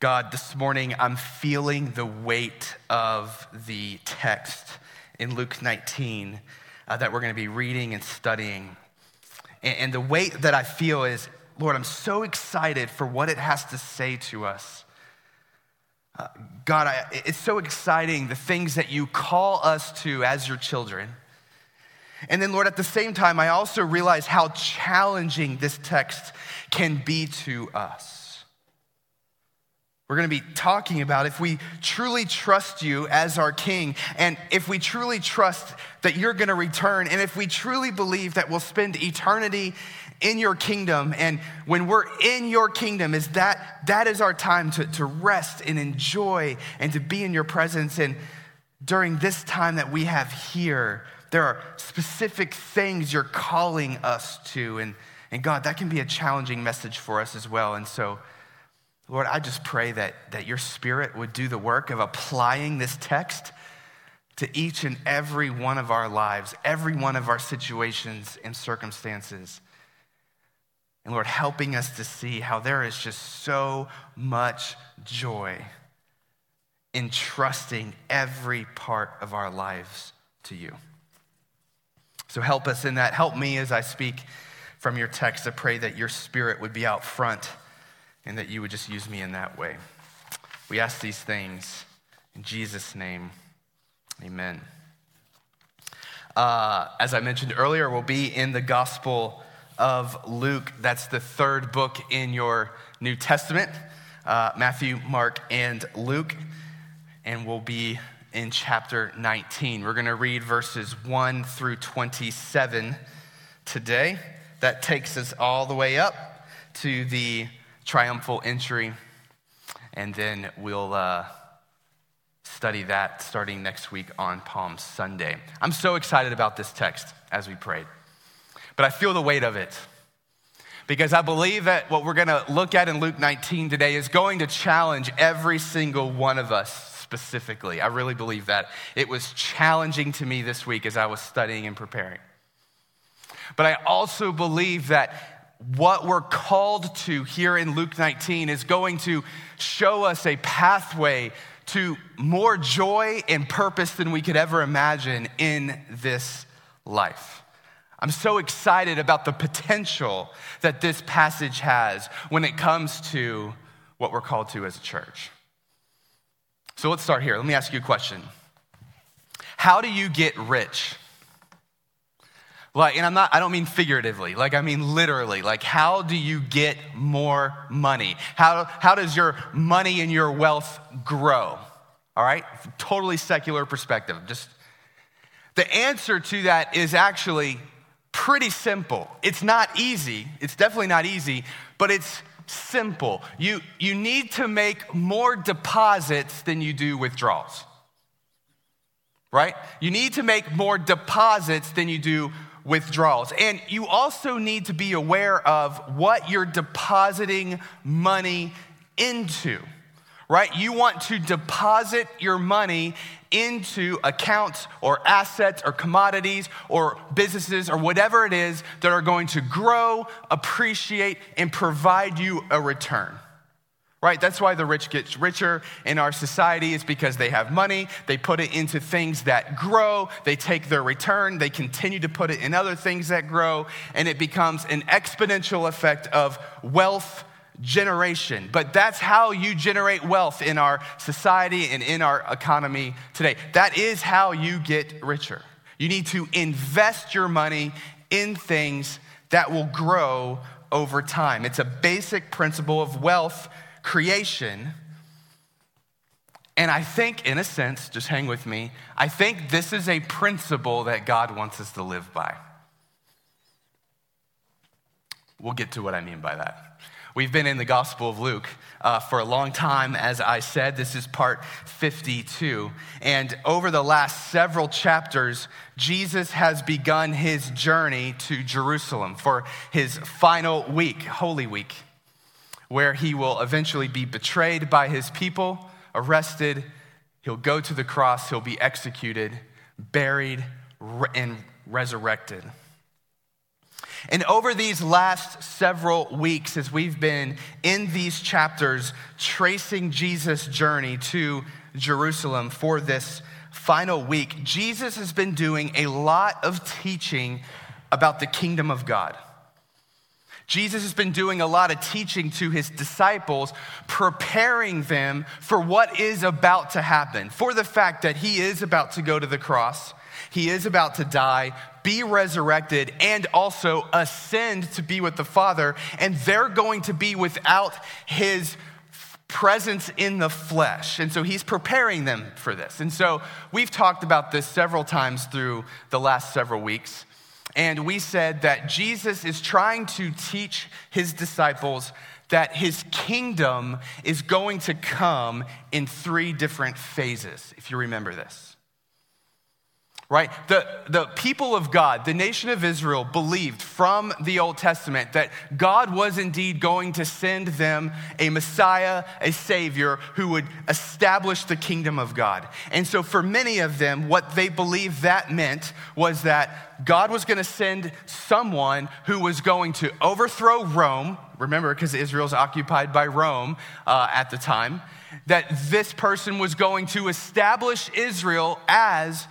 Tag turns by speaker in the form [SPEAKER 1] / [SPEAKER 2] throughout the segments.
[SPEAKER 1] God, this morning I'm feeling the weight of the text in Luke 19 uh, that we're going to be reading and studying. And, and the weight that I feel is, Lord, I'm so excited for what it has to say to us. Uh, God, I, it's so exciting the things that you call us to as your children. And then, Lord, at the same time, I also realize how challenging this text can be to us. We're going to be talking about if we truly trust you as our king, and if we truly trust that you're going to return, and if we truly believe that we'll spend eternity in your kingdom, and when we're in your kingdom, is that that is our time to, to rest and enjoy and to be in your presence. And during this time that we have here, there are specific things you're calling us to. And, and God, that can be a challenging message for us as well. And so, Lord, I just pray that, that your spirit would do the work of applying this text to each and every one of our lives, every one of our situations and circumstances. And Lord, helping us to see how there is just so much joy in trusting every part of our lives to you. So help us in that. Help me as I speak from your text. I pray that your spirit would be out front and that you would just use me in that way. We ask these things in Jesus' name. Amen. Uh, as I mentioned earlier, we'll be in the Gospel of Luke. That's the third book in your New Testament uh, Matthew, Mark, and Luke. And we'll be in chapter 19. We're going to read verses 1 through 27 today. That takes us all the way up to the triumphal entry, and then we'll uh, study that starting next week on Palm Sunday. I'm so excited about this text as we prayed, but I feel the weight of it because I believe that what we're going to look at in Luke 19 today is going to challenge every single one of us specifically. I really believe that. It was challenging to me this week as I was studying and preparing. But I also believe that what we're called to here in Luke 19 is going to show us a pathway to more joy and purpose than we could ever imagine in this life. I'm so excited about the potential that this passage has when it comes to what we're called to as a church. So let's start here. Let me ask you a question How do you get rich? Like, and I'm not, I don't mean figuratively, like, I mean literally. Like, how do you get more money? How, how does your money and your wealth grow? All right? Totally secular perspective. Just the answer to that is actually pretty simple. It's not easy. It's definitely not easy, but it's simple. You, you need to make more deposits than you do withdrawals. Right? You need to make more deposits than you do withdrawals. And you also need to be aware of what you're depositing money into, right? You want to deposit your money into accounts or assets or commodities or businesses or whatever it is that are going to grow, appreciate, and provide you a return right? That's why the rich get richer in our society is because they have money, they put it into things that grow, they take their return, they continue to put it in other things that grow, and it becomes an exponential effect of wealth generation. But that's how you generate wealth in our society and in our economy today. That is how you get richer. You need to invest your money in things that will grow over time. It's a basic principle of wealth creation. And I think, in a sense, just hang with me, I think this is a principle that God wants us to live by. We'll get to what I mean by that. We've been in the Gospel of Luke uh, for a long time, as I said. This is part 52. And over the last several chapters, Jesus has begun his journey to Jerusalem for his final week, Holy Week where he will eventually be betrayed by his people, arrested, he'll go to the cross, he'll be executed, buried, and resurrected. And over these last several weeks, as we've been in these chapters tracing Jesus' journey to Jerusalem for this final week, Jesus has been doing a lot of teaching about the kingdom of God. Jesus has been doing a lot of teaching to his disciples, preparing them for what is about to happen, for the fact that he is about to go to the cross, he is about to die, be resurrected, and also ascend to be with the Father, and they're going to be without his presence in the flesh. And so he's preparing them for this. And so we've talked about this several times through the last several weeks. And we said that Jesus is trying to teach his disciples that his kingdom is going to come in three different phases, if you remember this right? The, the people of God, the nation of Israel, believed from the Old Testament that God was indeed going to send them a Messiah, a Savior who would establish the kingdom of God. And so, for many of them, what they believed that meant was that God was going to send someone who was going to overthrow Rome. Remember, because Israel's occupied by Rome uh, at the time, that this person was going to establish Israel as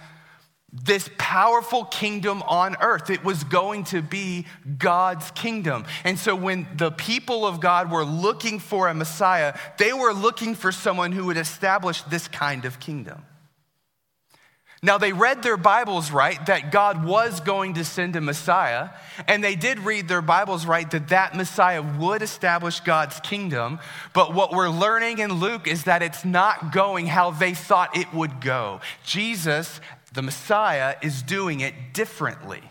[SPEAKER 1] this powerful kingdom on earth. It was going to be God's kingdom. And so when the people of God were looking for a Messiah, they were looking for someone who would establish this kind of kingdom. Now, they read their Bibles right that God was going to send a Messiah, and they did read their Bibles right that that Messiah would establish God's kingdom. But what we're learning in Luke is that it's not going how they thought it would go. Jesus the Messiah is doing it differently.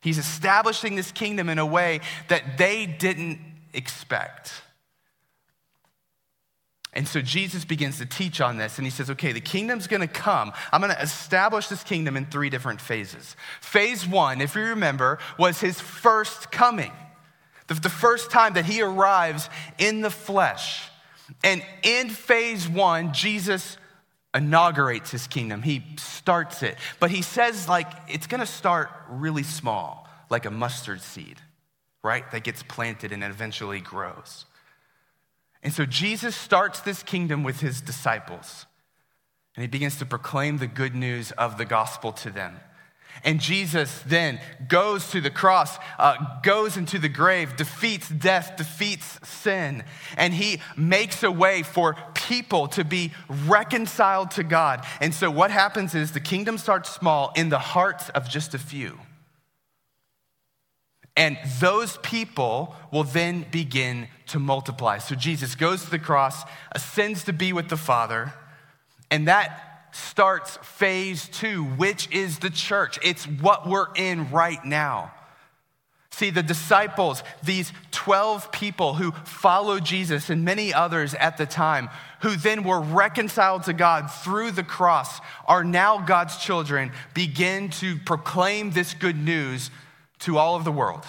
[SPEAKER 1] He's establishing this kingdom in a way that they didn't expect. And so Jesus begins to teach on this, and he says, okay, the kingdom's gonna come. I'm gonna establish this kingdom in three different phases. Phase one, if you remember, was his first coming, the, the first time that he arrives in the flesh. And in phase one, Jesus inaugurates his kingdom, he starts it. But he says, like, it's gonna start really small, like a mustard seed, right? That gets planted and eventually grows. And so Jesus starts this kingdom with his disciples, and he begins to proclaim the good news of the gospel to them. And Jesus then goes to the cross, uh, goes into the grave, defeats death, defeats sin, and he makes a way for people to be reconciled to God. And so, what happens is the kingdom starts small in the hearts of just a few. And those people will then begin to multiply. So, Jesus goes to the cross, ascends to be with the Father, and that starts phase two, which is the church. It's what we're in right now. See, the disciples, these 12 people who followed Jesus and many others at the time, who then were reconciled to God through the cross, are now God's children, begin to proclaim this good news to all of the world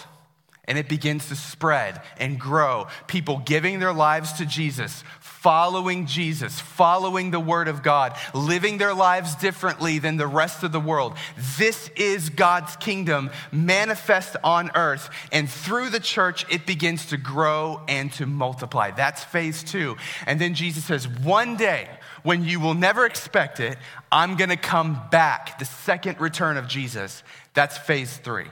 [SPEAKER 1] and it begins to spread and grow. People giving their lives to Jesus, following Jesus, following the Word of God, living their lives differently than the rest of the world. This is God's kingdom manifest on earth. And through the church, it begins to grow and to multiply. That's phase two. And then Jesus says, One day, when you will never expect it, I'm gonna come back, the second return of Jesus. That's phase three.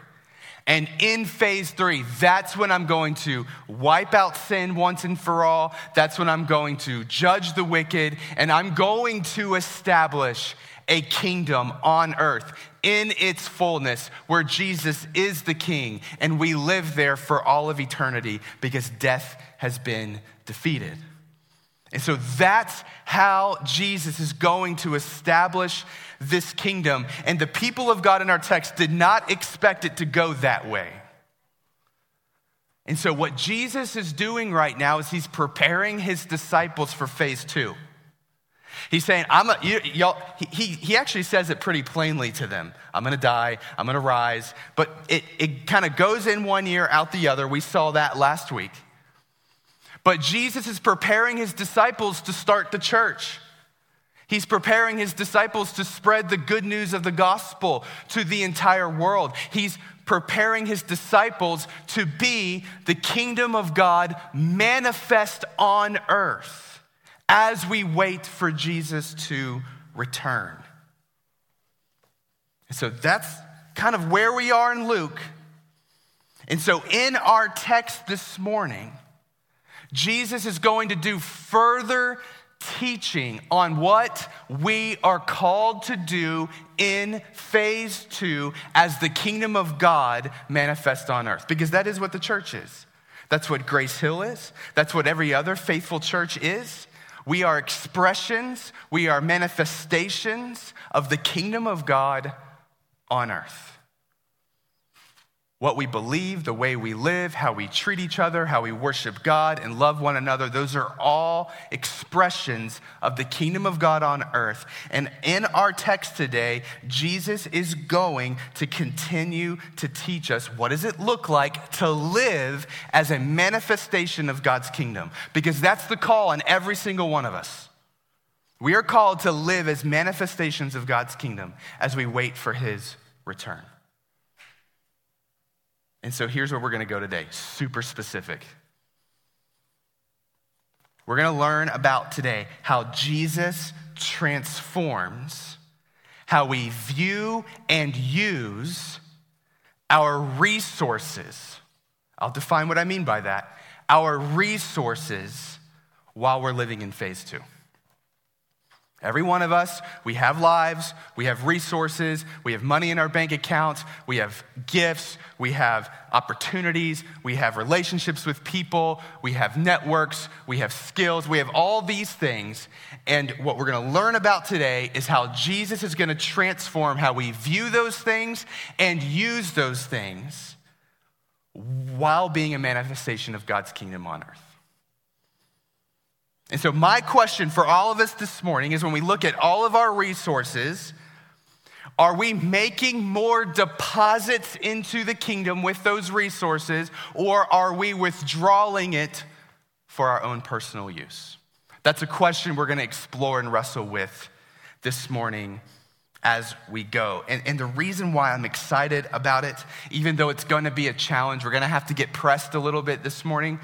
[SPEAKER 1] And in phase three, that's when I'm going to wipe out sin once and for all. That's when I'm going to judge the wicked. And I'm going to establish a kingdom on earth in its fullness where Jesus is the king and we live there for all of eternity because death has been defeated. And so that's how Jesus is going to establish this kingdom. And the people of God in our text did not expect it to go that way. And so, what Jesus is doing right now is he's preparing his disciples for phase two. He's saying, I'm a, you, y'all, he, he actually says it pretty plainly to them. I'm going to die. I'm going to rise. But it, it kind of goes in one ear, out the other. We saw that last week. But Jesus is preparing his disciples to start the church. He's preparing his disciples to spread the good news of the gospel to the entire world. He's preparing his disciples to be the kingdom of God manifest on earth as we wait for Jesus to return. So that's kind of where we are in Luke. And so in our text this morning, Jesus is going to do further teaching on what we are called to do in phase two as the kingdom of God manifests on earth. Because that is what the church is. That's what Grace Hill is. That's what every other faithful church is. We are expressions, we are manifestations of the kingdom of God on earth what we believe, the way we live, how we treat each other, how we worship God and love one another, those are all expressions of the kingdom of God on earth. And in our text today, Jesus is going to continue to teach us what does it look like to live as a manifestation of God's kingdom? Because that's the call on every single one of us. We are called to live as manifestations of God's kingdom as we wait for his return. And so here's where we're going to go today super specific. We're going to learn about today how Jesus transforms how we view and use our resources. I'll define what I mean by that. Our resources while we're living in phase two. Every one of us, we have lives, we have resources, we have money in our bank accounts, we have gifts, we have opportunities, we have relationships with people, we have networks, we have skills, we have all these things. And what we're gonna learn about today is how Jesus is gonna transform how we view those things and use those things while being a manifestation of God's kingdom on earth. And so, my question for all of us this morning is when we look at all of our resources, are we making more deposits into the kingdom with those resources, or are we withdrawing it for our own personal use? That's a question we're going to explore and wrestle with this morning as we go. And, and, the reason why I'm excited about it, even though it's going to be a challenge, we're going to have to get pressed a little bit this morning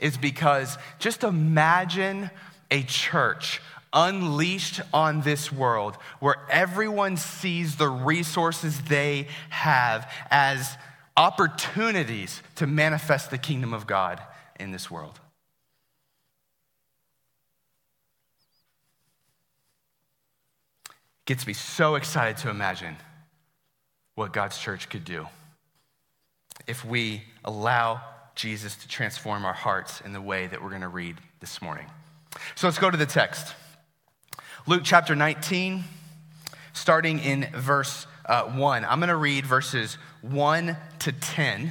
[SPEAKER 1] is because just imagine a church unleashed on this world where everyone sees the resources they have as opportunities to manifest the kingdom of God in this world. Gets me so excited to imagine what God's church could do if we allow Jesus to transform our hearts in the way that we're going to read this morning. So let's go to the text. Luke chapter 19, starting in verse uh, 1. I'm going to read verses 1 to 10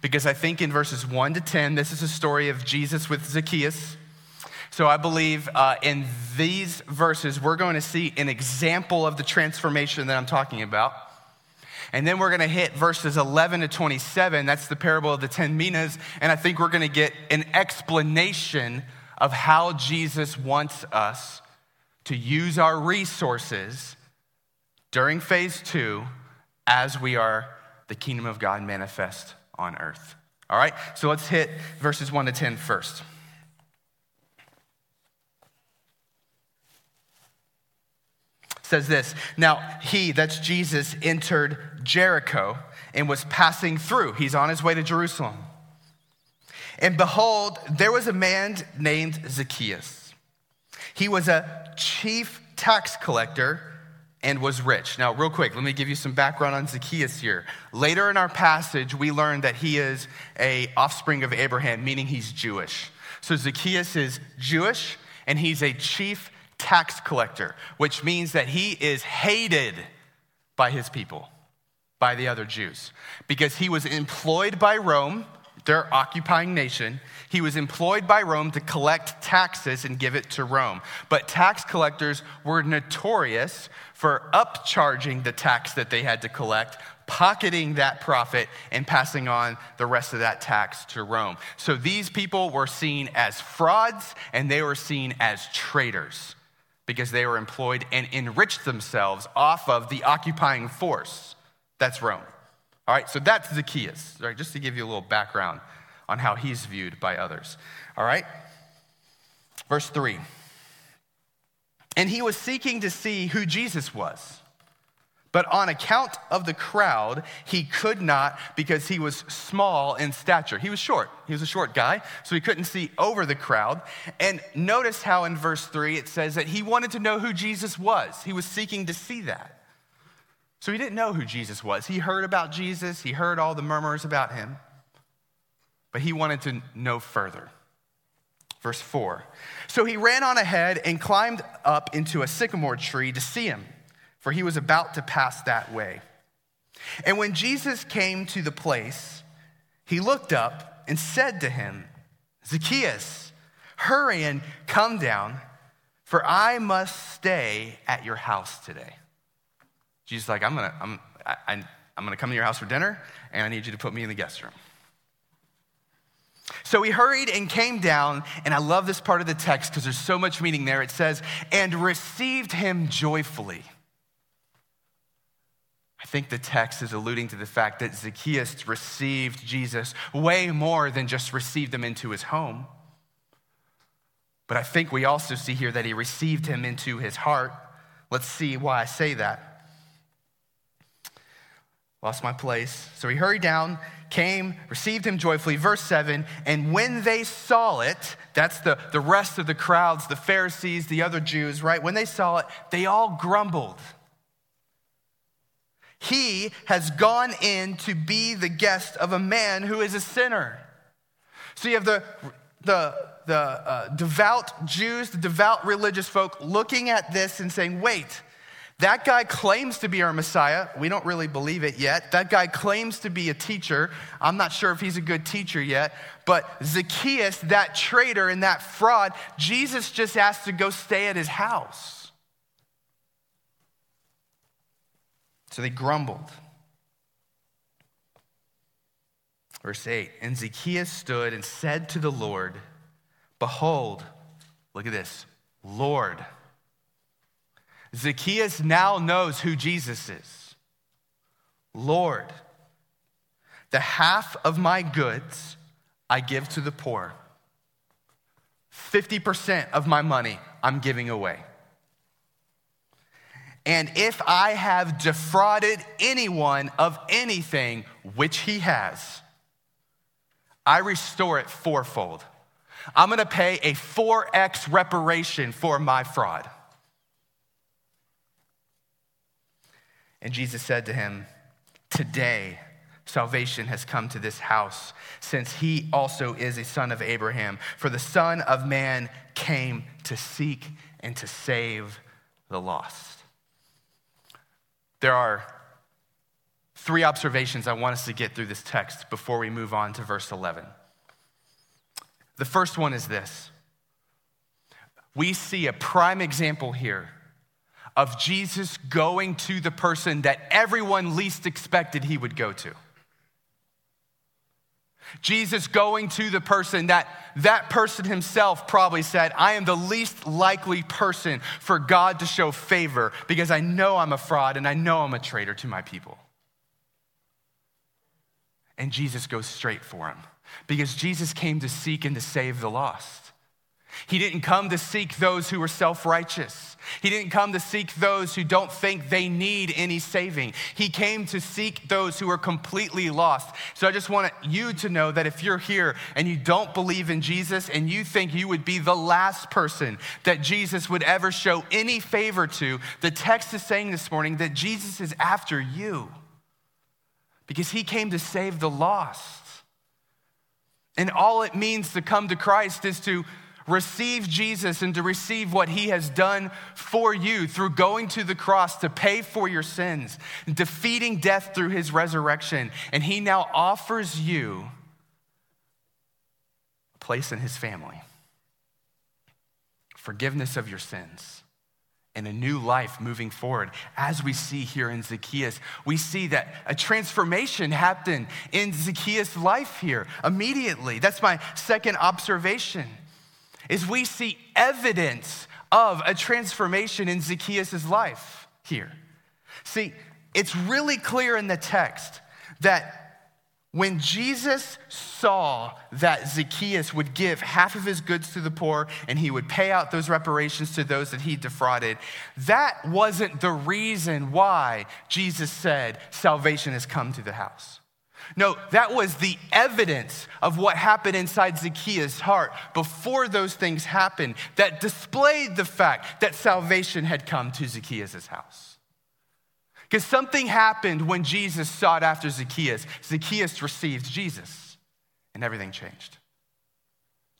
[SPEAKER 1] because I think in verses 1 to 10, this is a story of Jesus with Zacchaeus. So I believe uh, in these verses, we're going to see an example of the transformation that I'm talking about. And then we're going to hit verses 11 to 27. That's the parable of the 10 minas. And I think we're going to get an explanation of how Jesus wants us to use our resources during phase two as we are the kingdom of God manifest on earth. All right? So let's hit verses 1 to 10 first. Says this Now he, that's Jesus, entered Jericho and was passing through. He's on his way to Jerusalem. And behold, there was a man named Zacchaeus. He was a chief tax collector and was rich. Now, real quick, let me give you some background on Zacchaeus here. Later in our passage, we learn that he is a offspring of Abraham, meaning he's Jewish. So Zacchaeus is Jewish and he's a chief tax collector, which means that he is hated by his people, by the other Jews, because he was employed by Rome, their occupying nation. He was employed by Rome to collect taxes and give it to Rome. But tax collectors were notorious for upcharging the tax that they had to collect, pocketing that profit, and passing on the rest of that tax to Rome. So these people were seen as frauds and they were seen as traitors because they were employed and enriched themselves off of the occupying force. That's Rome. All right, so that's Zacchaeus, right? Just to give you a little background on how he's viewed by others. All right? Verse 3. And he was seeking to see who Jesus was. But on account of the crowd, he could not because he was small in stature. He was short. He was a short guy, so he couldn't see over the crowd. And notice how in verse 3 it says that he wanted to know who Jesus was. He was seeking to see that. So he didn't know who Jesus was. He heard about Jesus, he heard all the murmurs about him, but he wanted to know further. Verse 4 So he ran on ahead and climbed up into a sycamore tree to see him for he was about to pass that way. And when Jesus came to the place, he looked up and said to him, Zacchaeus, hurry and come down, for I must stay at your house today. Jesus like, I'm gonna, I'm, I, I'm gonna come to your house for dinner, and I need you to put me in the guest room. So he hurried and came down, and I love this part of the text because there's so much meaning there. It says, and received him joyfully. I think the text is alluding to the fact that Zacchaeus received Jesus way more than just received him into his home. But I think we also see here that he received him into his heart. Let's see why I say that. Lost my place. So he hurried down, came, received him joyfully. Verse 7 And when they saw it, that's the, the rest of the crowds, the Pharisees, the other Jews, right? When they saw it, they all grumbled. He has gone in to be the guest of a man who is a sinner. So you have the, the, the uh, devout Jews, the devout religious folk looking at this and saying, wait, that guy claims to be our Messiah. We don't really believe it yet. That guy claims to be a teacher. I'm not sure if he's a good teacher yet. But Zacchaeus, that traitor and that fraud, Jesus just asked to go stay at his house. So they grumbled. Verse 8 And Zacchaeus stood and said to the Lord, Behold, look at this, Lord. Zacchaeus now knows who Jesus is. Lord, the half of my goods I give to the poor. 50% of my money I'm giving away. And if I have defrauded anyone of anything, which he has, I restore it fourfold. I'm gonna pay a 4x reparation for my fraud. And Jesus said to him, Today, salvation has come to this house, since he also is a son of Abraham. For the Son of Man came to seek and to save the lost. There are three observations I want us to get through this text before we move on to verse 11. The first one is this we see a prime example here of Jesus going to the person that everyone least expected he would go to. Jesus going to the person that that person himself probably said, I am the least likely person for God to show favor because I know I'm a fraud and I know I'm a traitor to my people. And Jesus goes straight for him because Jesus came to seek and to save the lost. He didn't come to seek those who were self righteous. He didn't come to seek those who don't think they need any saving. He came to seek those who are completely lost. So I just want you to know that if you're here and you don't believe in Jesus and you think you would be the last person that Jesus would ever show any favor to, the text is saying this morning that Jesus is after you because he came to save the lost. And all it means to come to Christ is to receive Jesus and to receive what he has done for you through going to the cross to pay for your sins, defeating death through his resurrection. And he now offers you a place in his family, forgiveness of your sins. And a new life moving forward. As we see here in Zacchaeus, we see that a transformation happened in Zacchaeus' life here immediately. That's my second observation is we see evidence of a transformation in Zacchaeus' life here. See, it's really clear in the text that when Jesus saw that Zacchaeus would give half of his goods to the poor and he would pay out those reparations to those that he defrauded, that wasn't the reason why Jesus said salvation has come to the house. No, that was the evidence of what happened inside Zacchaeus' heart before those things happened that displayed the fact that salvation had come to Zacchaeus' house. Because something happened when Jesus sought after Zacchaeus. Zacchaeus received Jesus, and everything changed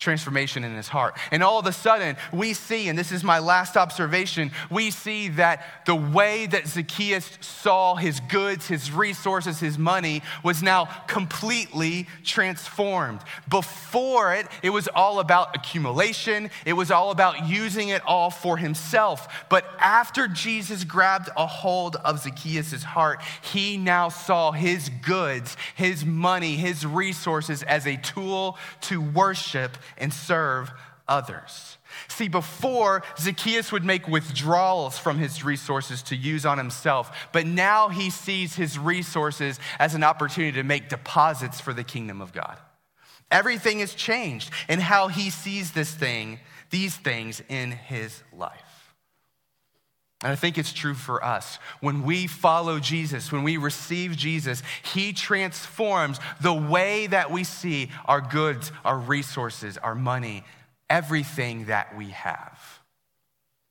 [SPEAKER 1] transformation in his heart. And all of a sudden, we see, and this is my last observation, we see that the way that Zacchaeus saw his goods, his resources, his money was now completely transformed. Before it, it was all about accumulation, it was all about using it all for himself. But after Jesus grabbed a hold of Zacchaeus' heart, he now saw his goods, his money, his resources as a tool to worship and serve others. See, before, Zacchaeus would make withdrawals from his resources to use on himself, but now he sees his resources as an opportunity to make deposits for the kingdom of God. Everything has changed in how he sees this thing, these things in his life. And I think it's true for us. When we follow Jesus, when we receive Jesus, He transforms the way that we see our goods, our resources, our money, everything that we have.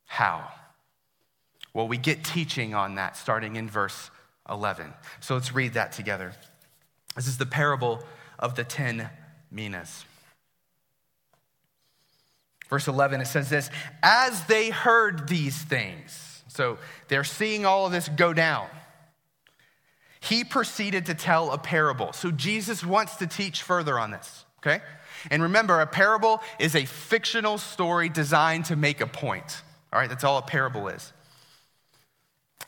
[SPEAKER 1] How? Well, we get teaching on that starting in verse 11. So let's read that together. This is the parable of the 10 minas. Verse 11, it says this As they heard these things, so they're seeing all of this go down. He proceeded to tell a parable. So Jesus wants to teach further on this, okay? And remember, a parable is a fictional story designed to make a point. All right, that's all a parable is.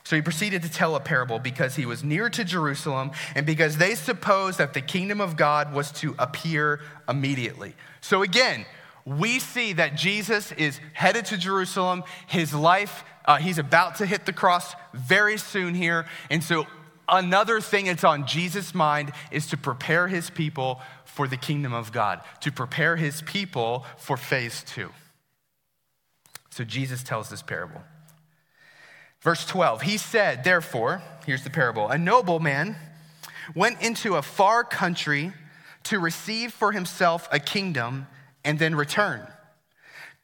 [SPEAKER 1] So he proceeded to tell a parable because he was near to Jerusalem and because they supposed that the kingdom of God was to appear immediately. So again, we see that Jesus is headed to Jerusalem. His life, uh, he's about to hit the cross very soon here. And so, another thing that's on Jesus' mind is to prepare his people for the kingdom of God, to prepare his people for phase two. So, Jesus tells this parable. Verse 12, he said, Therefore, here's the parable a nobleman went into a far country to receive for himself a kingdom and then return.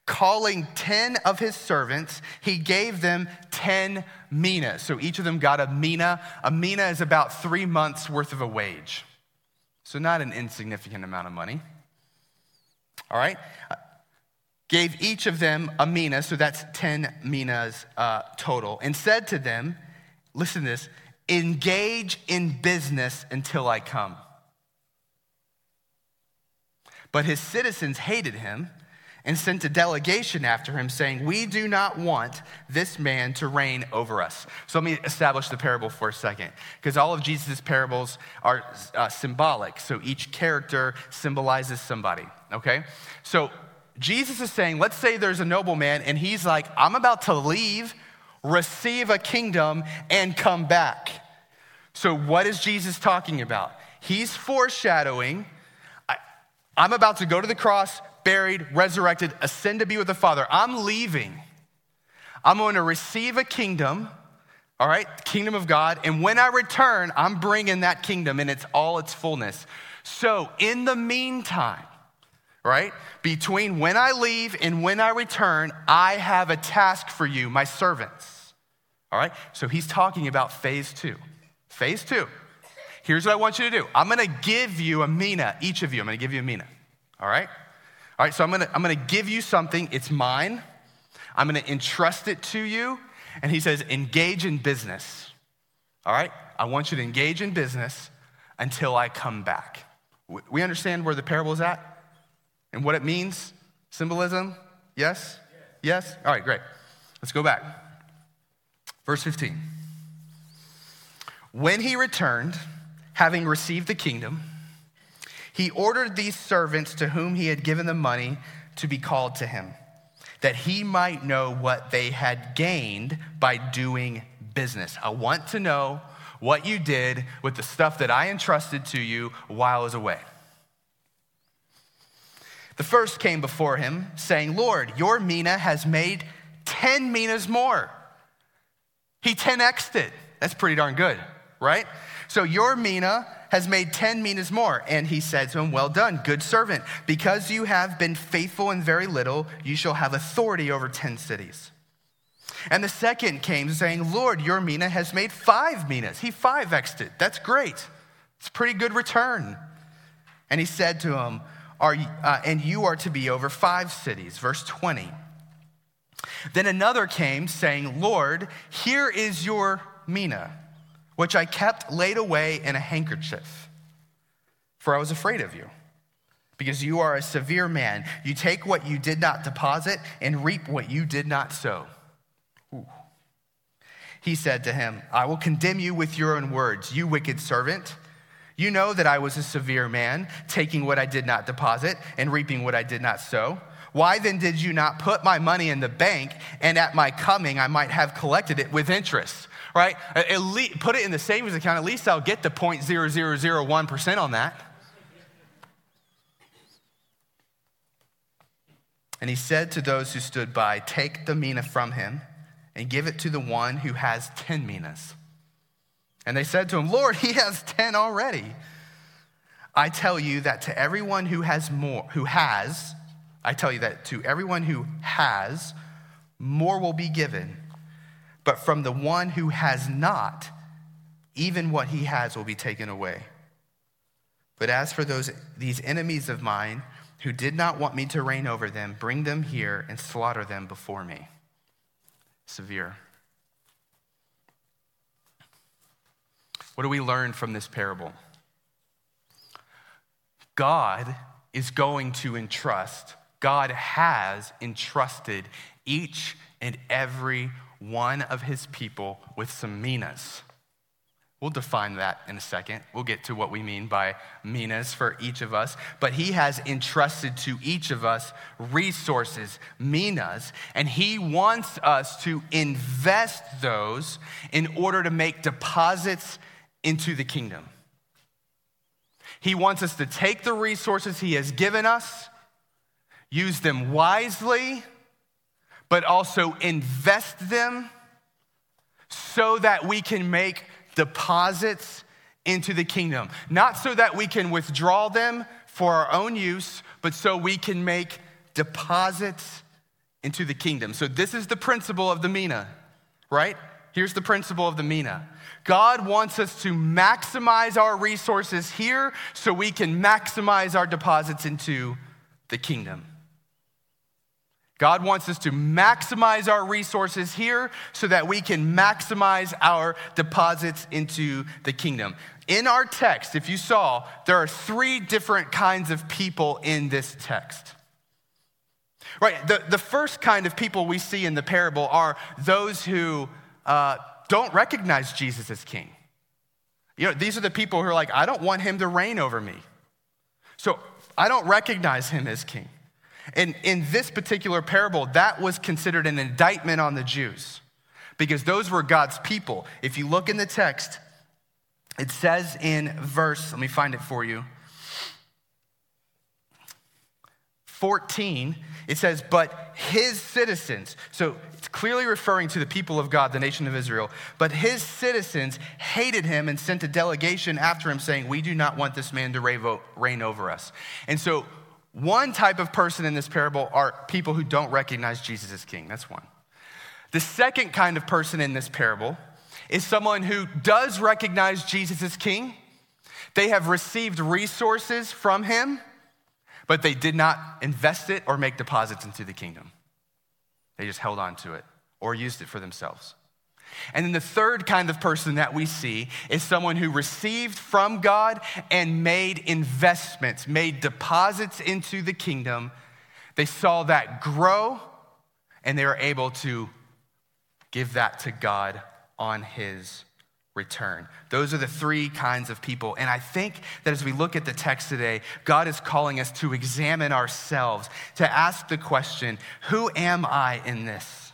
[SPEAKER 1] Calling 10 of his servants, he gave them 10 minas. So each of them got a mina. A mina is about three months worth of a wage. So not an insignificant amount of money. All right? Gave each of them a mina, so that's 10 minas uh, total, and said to them, listen to this, engage in business until I come. But his citizens hated him and sent a delegation after him, saying, We do not want this man to reign over us. So let me establish the parable for a second, because all of Jesus' parables are uh, symbolic. So each character symbolizes somebody, okay? So Jesus is saying, Let's say there's a nobleman, and he's like, I'm about to leave, receive a kingdom, and come back. So what is Jesus talking about? He's foreshadowing I'm about to go to the cross, buried, resurrected, ascend to be with the Father. I'm leaving. I'm going to receive a kingdom, all right, kingdom of God. And when I return, I'm bringing that kingdom in its all its fullness. So in the meantime, right, between when I leave and when I return, I have a task for you, my servants. All right, so he's talking about phase two. Phase two Here's what I want you to do I'm going to give you a mina, each of you. I'm going to give you a mina. All right? All right, so I'm going to I'm going to give you something. It's mine. I'm going to entrust it to you. And he says, engage in business. All right? I want you to engage in business until I come back. We understand where the parable is at and what it means? Symbolism? Yes? Yes? All right, great. Let's go back. Verse 15. When he returned, having received the kingdom, he ordered these servants to whom he had given the money to be called to him, that he might know what they had gained by doing business. I want to know what you did with the stuff that I entrusted to you while I was away. The first came before him, saying, Lord, your mina has made 10 minas more. He 10x'd it. That's pretty darn good, right? So your mina has made 10 minas more. And he said to him, Well done, good servant. Because you have been faithful in very little, you shall have authority over 10 cities. And the second came saying, Lord, your mina has made five minas. He 5 xed it. That's great. It's a pretty good return. And he said to him, are, uh, And you are to be over five cities. Verse 20. Then another came saying, Lord, here is your mina, which I kept laid away in a handkerchief, for I was afraid of you. Because you are a severe man. You take what you did not deposit and reap what you did not sow. Ooh. He said to him, I will condemn you with your own words, you wicked servant. You know that I was a severe man, taking what I did not deposit and reaping what I did not sow. Why then did you not put my money in the bank and at my coming I might have collected it with interest? Right? At least, put it in the savings account, at least I'll get the 0.0001% on that. And he said to those who stood by, Take the mina from him and give it to the one who has 10 minas. And they said to him, Lord, he has 10 already. I tell you that to everyone who has more, who has, I tell you that to everyone who has, more will be given. But from the one who has not, even what he has will be taken away. But as for those these enemies of mine who did not want me to reign over them, bring them here and slaughter them before me severe. What do we learn from this parable? God is going to entrust, God has entrusted each and every one of his people with some minas. We'll define that in a second. We'll get to what we mean by minas for each of us. But he has entrusted to each of us resources, minas, and he wants us to invest those in order to make deposits into the kingdom. He wants us to take the resources he has given us, use them wisely, but also invest them so that we can make deposits into the kingdom. Not so that we can withdraw them for our own use, but so we can make deposits into the kingdom. So, this is the principle of the Mina, right? Here's the principle of the Mina God wants us to maximize our resources here so we can maximize our deposits into the kingdom. God wants us to maximize our resources here so that we can maximize our deposits into the kingdom. In our text, if you saw, there are three different kinds of people in this text. Right, the, the first kind of people we see in the parable are those who uh, don't recognize Jesus as king. You know, these are the people who are like, I don't want him to reign over me. So I don't recognize him as king. And in this particular parable, that was considered an indictment on the Jews because those were God's people. If you look in the text, it says in verse, let me find it for you. 14, it says, but his citizens, so it's clearly referring to the people of God, the nation of Israel, but his citizens hated him and sent a delegation after him saying, We do not want this man to reign over us. And so one type of person in this parable are people who don't recognize Jesus as king. That's one. The second kind of person in this parable is someone who does recognize Jesus as king. They have received resources from him, but they did not invest it or make deposits into the kingdom. They just held on to it or used it for themselves. And then the third kind of person that we see is someone who received from God and made investments, made deposits into the kingdom. They saw that grow and they were able to give that to God on his return. Those are the three kinds of people. And I think that as we look at the text today, God is calling us to examine ourselves, to ask the question who am I in this?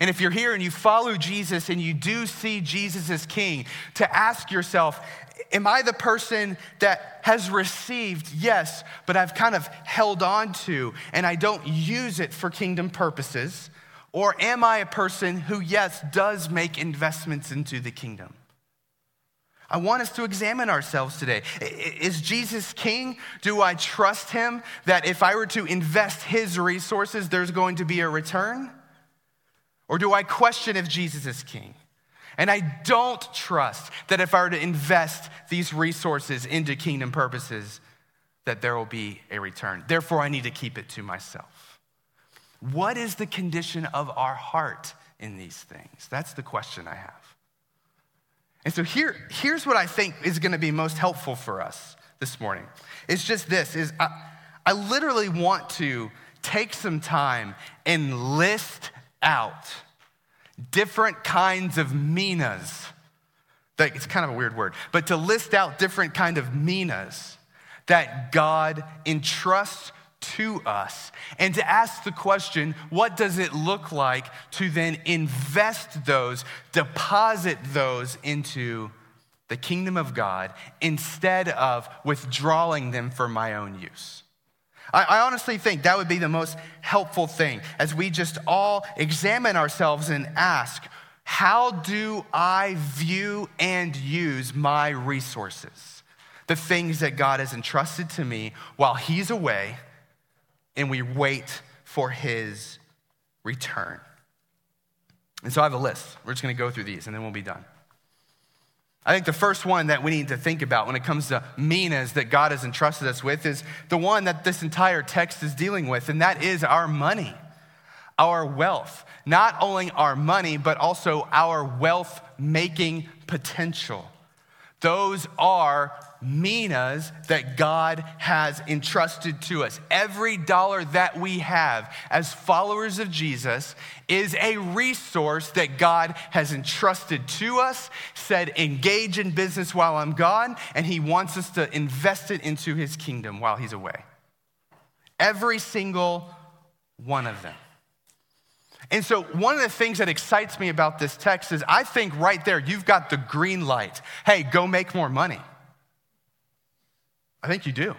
[SPEAKER 1] And if you're here and you follow Jesus and you do see Jesus as king, to ask yourself, am I the person that has received? Yes, but I've kind of held on to and I don't use it for kingdom purposes? Or am I a person who, yes, does make investments into the kingdom? I want us to examine ourselves today. Is Jesus king? Do I trust him that if I were to invest his resources, there's going to be a return? Or do I question if Jesus is king? And I don't trust that if I were to invest these resources into kingdom purposes, that there will be a return. Therefore, I need to keep it to myself. What is the condition of our heart in these things? That's the question I have. And so here, here's what I think is going to be most helpful for us this morning. It's just this is I, I literally want to take some time and list out different kinds of minas. That, it's kind of a weird word, but to list out different kind of minas that God entrusts to us and to ask the question what does it look like to then invest those, deposit those into the kingdom of God instead of withdrawing them for my own use? I, I honestly think that would be the most helpful thing as we just all examine ourselves and ask, how do I view and use my resources? The things that God has entrusted to me while He's away and we wait for his return. And so I have a list. We're just going to go through these and then we'll be done. I think the first one that we need to think about when it comes to minas that God has entrusted us with is the one that this entire text is dealing with, and that is our money, our wealth. Not only our money, but also our wealth making potential. Those are minas that God has entrusted to us. Every dollar that we have as followers of Jesus is a resource that God has entrusted to us, said, engage in business while I'm gone, and He wants us to invest it into His kingdom while He's away. Every single one of them. And so, one of the things that excites me about this text is I think right there you've got the green light. Hey, go make more money. I think you do.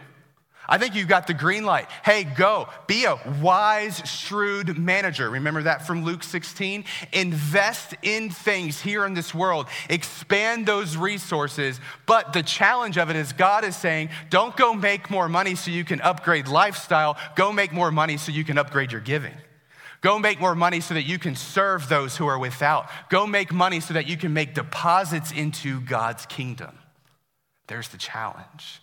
[SPEAKER 1] I think you got the green light. Hey, go. Be a wise, shrewd manager. Remember that from Luke 16? Invest in things here in this world, expand those resources. But the challenge of it is God is saying, don't go make more money so you can upgrade lifestyle. Go make more money so you can upgrade your giving. Go make more money so that you can serve those who are without. Go make money so that you can make deposits into God's kingdom. There's the challenge.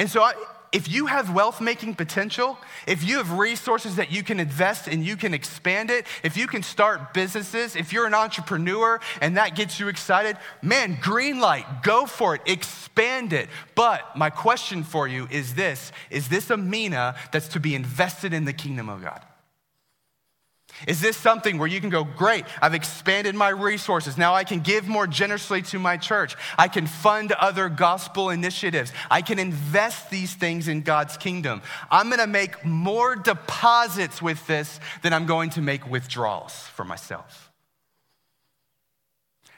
[SPEAKER 1] And so, I, if you have wealth making potential, if you have resources that you can invest and you can expand it, if you can start businesses, if you're an entrepreneur and that gets you excited, man, green light, go for it, expand it. But my question for you is this Is this a mina that's to be invested in the kingdom of God? Is this something where you can go, great, I've expanded my resources. Now I can give more generously to my church. I can fund other gospel initiatives. I can invest these things in God's kingdom. I'm going to make more deposits with this than I'm going to make withdrawals for myself.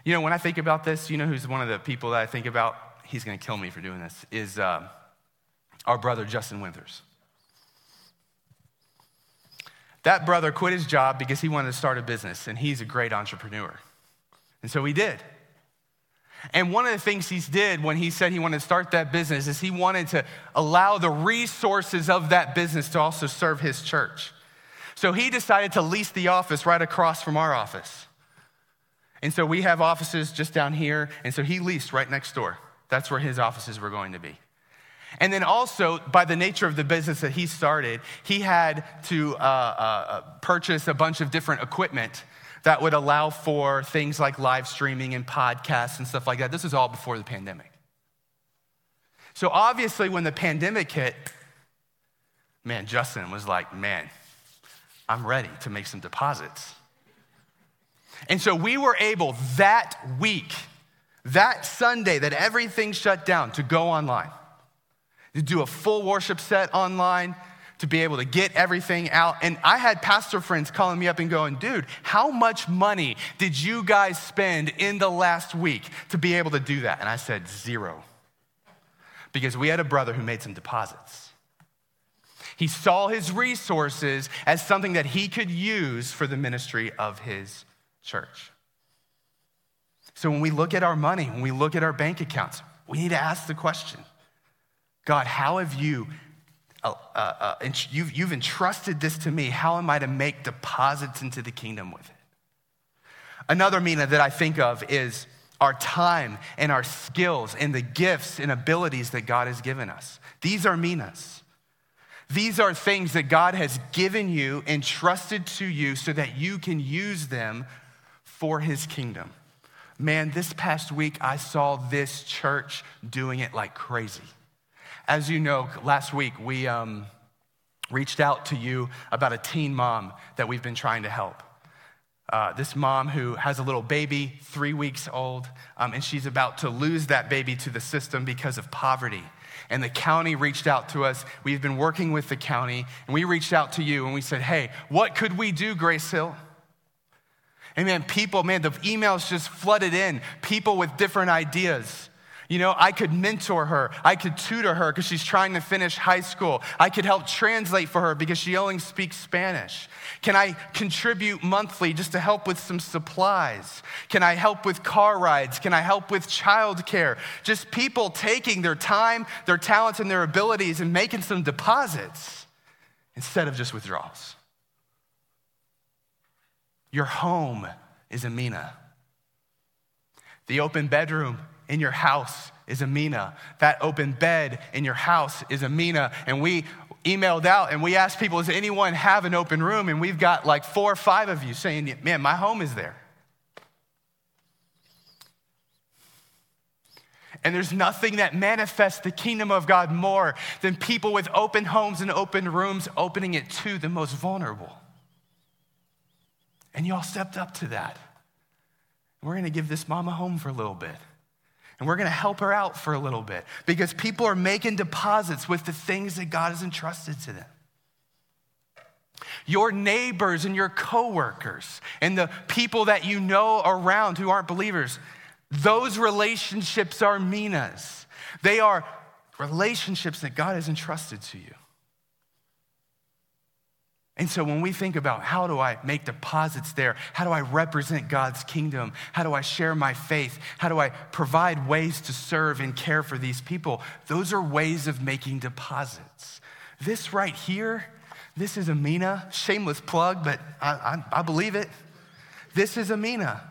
[SPEAKER 1] You know, when I think about this, you know who's one of the people that I think about? He's going to kill me for doing this, is uh, our brother Justin Winters. That brother quit his job because he wanted to start a business, and he's a great entrepreneur. And so he did. And one of the things he did when he said he wanted to start that business is he wanted to allow the resources of that business to also serve his church. So he decided to lease the office right across from our office. And so we have offices just down here, and so he leased right next door. That's where his offices were going to be. And then also, by the nature of the business that he started, he had to uh, uh, purchase a bunch of different equipment that would allow for things like live streaming and podcasts and stuff like that. This was all before the pandemic. So, obviously, when the pandemic hit, man, Justin was like, man, I'm ready to make some deposits. And so we were able that week, that Sunday that everything shut down, to go online to do a full worship set online, to be able to get everything out. And I had pastor friends calling me up and going, dude, how much money did you guys spend in the last week to be able to do that? And I said, zero. Because we had a brother who made some deposits. He saw his resources as something that he could use for the ministry of his church. So when we look at our money, when we look at our bank accounts, we need to ask the question God, how have you uh, uh, uh, you've, you've entrusted this to me. How am I to make deposits into the kingdom with it? Another mina that I think of is our time and our skills and the gifts and abilities that God has given us. These are minas. These are things that God has given you, entrusted to you, so that you can use them for his kingdom. Man, this past week I saw this church doing it like crazy. As you know, last week we um, reached out to you about a teen mom that we've been trying to help. Uh, this mom who has a little baby, three weeks old, um, and she's about to lose that baby to the system because of poverty. And the county reached out to us. We've been working with the county, and we reached out to you and we said, hey, what could we do, Grace Hill? And man, people, man, the emails just flooded in, people with different ideas. You know, I could mentor her. I could tutor her because she's trying to finish high school. I could help translate for her because she only speaks Spanish. Can I contribute monthly just to help with some supplies? Can I help with car rides? Can I help with childcare? Just people taking their time, their talents, and their abilities and making some deposits instead of just withdrawals. Your home is a mina. The open bedroom in your house is a mina. That open bed in your house is a mina. And we emailed out and we asked people, does anyone have an open room? And we've got like four or five of you saying, man, my home is there. And there's nothing that manifests the kingdom of God more than people with open homes and open rooms opening it to the most vulnerable. And y'all stepped up to that. We're going to give this mom a home for a little bit. And we're going to help her out for a little bit because people are making deposits with the things that God has entrusted to them. Your neighbors and your coworkers and the people that you know around who aren't believers, those relationships are minas. They are relationships that God has entrusted to you. And so when we think about how do I make deposits there? How do I represent God's kingdom? How do I share my faith? How do I provide ways to serve and care for these people? Those are ways of making deposits. This right here, this is a mina. Shameless plug, but I, I, I believe it. This is a mina.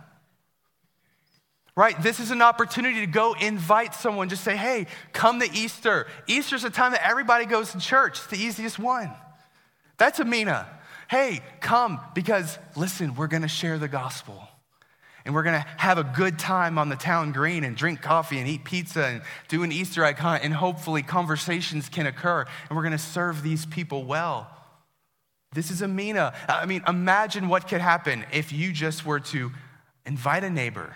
[SPEAKER 1] Right? This is an opportunity to go invite someone. Just say, hey, come to Easter. Easter's a time that everybody goes to church. It's the easiest one. That's a mina. Hey, come because listen, we're going to share the gospel. And we're going to have a good time on the town green and drink coffee and eat pizza and do an Easter egg hunt. And hopefully, conversations can occur. And we're going to serve these people well. This is a mina. I mean, imagine what could happen if you just were to invite a neighbor,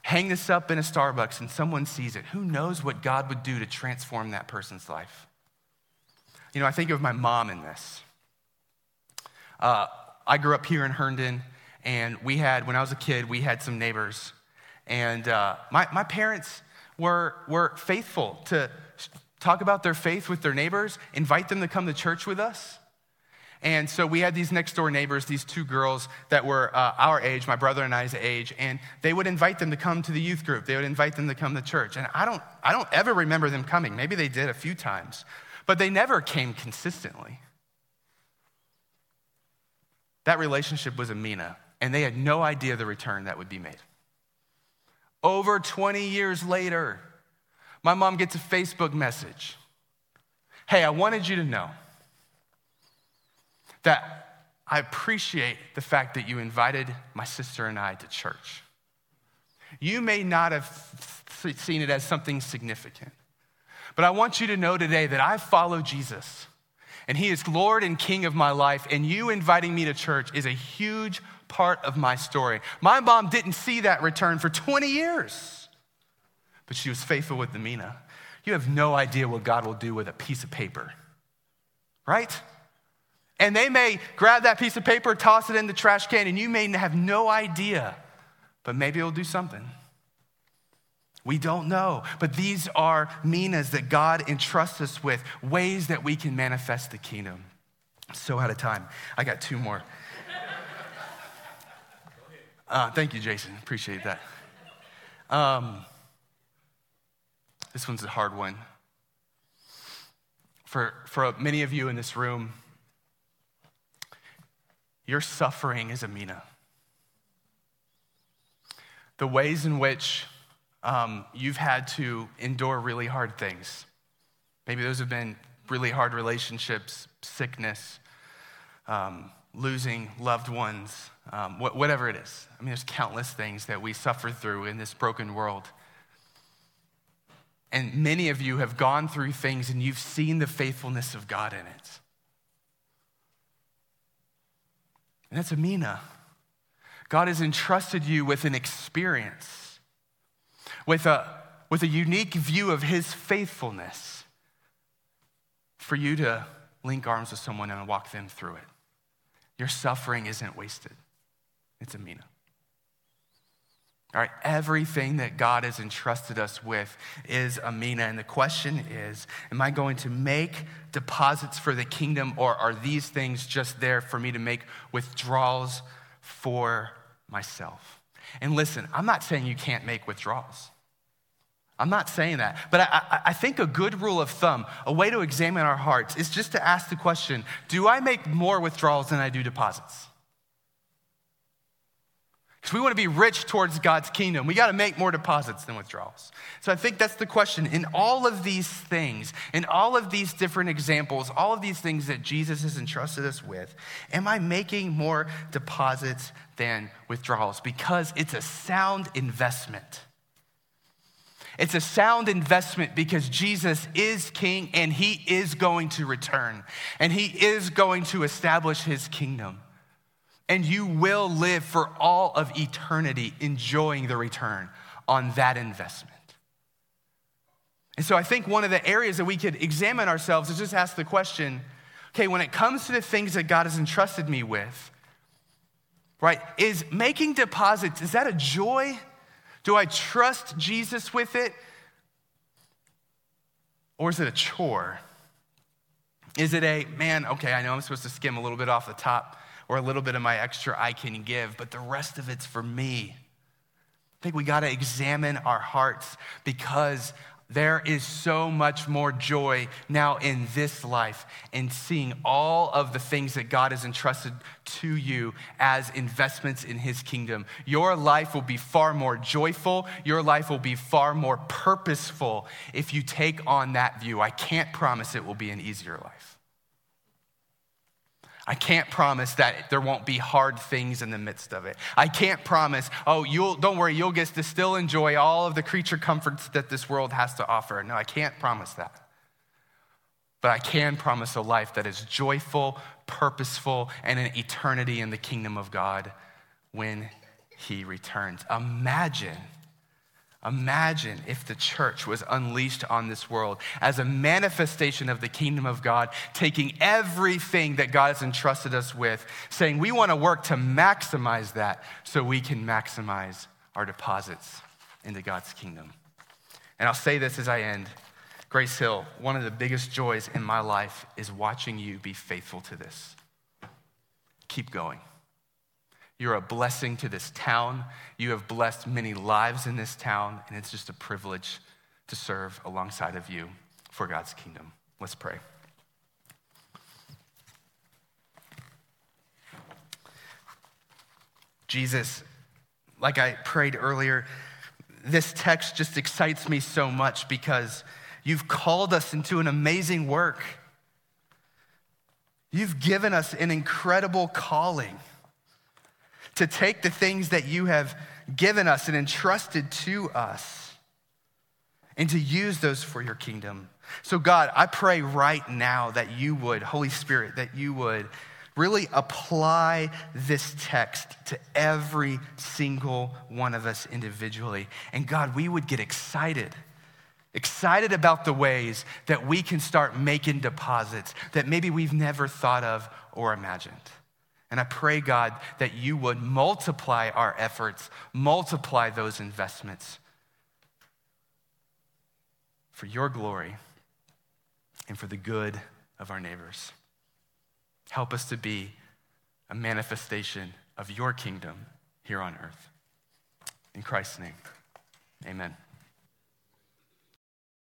[SPEAKER 1] hang this up in a Starbucks, and someone sees it. Who knows what God would do to transform that person's life? You know, I think of my mom in this. Uh, I grew up here in Herndon, and we had, when I was a kid, we had some neighbors. And uh, my, my parents were, were faithful to talk about their faith with their neighbors, invite them to come to church with us. And so we had these next door neighbors, these two girls that were uh, our age, my brother and I's age, and they would invite them to come to the youth group. They would invite them to come to church. And I don't, I don't ever remember them coming. Maybe they did a few times, but they never came consistently. That relationship was a mina, and they had no idea the return that would be made. Over 20 years later, my mom gets a Facebook message Hey, I wanted you to know that I appreciate the fact that you invited my sister and I to church. You may not have seen it as something significant, but I want you to know today that I follow Jesus and He is Lord and King of my life, and you inviting me to church is a huge part of my story. My mom didn't see that return for 20 years, but she was faithful with the Mina. You have no idea what God will do with a piece of paper. right? And they may grab that piece of paper, toss it in the trash can, and you may have no idea, but maybe it'll do something. We don't know. But these are minas that God entrusts us with, ways that we can manifest the kingdom. I'm so out of time. I got two more. Uh, thank you, Jason. Appreciate that. Um, this one's a hard one. For, for many of you in this room, your suffering is a mina. The ways in which um, you've had to endure really hard things. Maybe those have been really hard relationships, sickness, um, losing loved ones, um, wh- whatever it is. I mean, there's countless things that we suffer through in this broken world. And many of you have gone through things and you've seen the faithfulness of God in it. And that's a mina. God has entrusted you with an experience, with a, with a unique view of his faithfulness for you to link arms with someone and walk them through it. Your suffering isn't wasted, it's a mina. All right, everything that God has entrusted us with is a mina. And the question is Am I going to make deposits for the kingdom, or are these things just there for me to make withdrawals for myself? And listen, I'm not saying you can't make withdrawals. I'm not saying that. But I, I, think a good rule of thumb, a way to examine our hearts, is just to ask the question Do I make more withdrawals than I do deposits? Because we want to be rich towards God's kingdom. We got to make more deposits than withdrawals. So I think that's the question. In all of these things, in all of these different examples, all of these things that Jesus has entrusted us with, am I making more deposits than withdrawals? Because it's a sound investment. It's a sound investment because Jesus is king and he is going to return and he is going to establish his kingdom and you will live for all of eternity enjoying the return on that investment. And so I think one of the areas that we could examine ourselves is just ask the question okay, when it comes to the things that God has entrusted me with, right, is making deposits, is that a joy? Do I trust Jesus with it? Or is it a chore? Is it a, man, okay, I know I'm supposed to skim a little bit off the top or a little bit of my extra I can give, but the rest of it's for me. I think we got to examine our hearts because there is so much more joy now in this life in seeing all of the things that God has entrusted to you as investments in His kingdom. Your life will be far more joyful. Your life will be far more purposeful if you take on that view. I can't promise it will be an easier life. I can't promise that there won't be hard things in the midst of it. I can't promise, oh, you'll, don't worry, you'll get to still enjoy all of the creature comforts that this world has to offer. No, I can't promise that. But I can promise a life that is joyful, purposeful, and an eternity in the kingdom of God when He returns. Imagine Imagine if the church was unleashed on this world as a manifestation of the kingdom of God, taking everything that God has entrusted us with, saying we want to work to maximize that so we can maximize our deposits into God's kingdom. And I'll say this as I end Grace Hill, one of the biggest joys in my life is watching you be faithful to this. Keep going. You're a blessing to this town. You have blessed many lives in this town, and it's just a privilege to serve alongside of you for God's kingdom. Let's pray. Jesus, like I prayed earlier, this text just excites me so much because you've called us into an amazing work. You've given us an incredible calling to take the things that you have given us and entrusted to us and to use those for your kingdom. So, God, I pray right now that you would, Holy Spirit, that you would really apply this text to every single one of us individually. And God, we would get excited excited about the ways that we can start making deposits that maybe we've never thought of or imagined. And I pray, God, that you would multiply our efforts, multiply those investments for your glory and for the good of our neighbors. Help us to be a manifestation of your kingdom here on earth. In Christ's name, amen.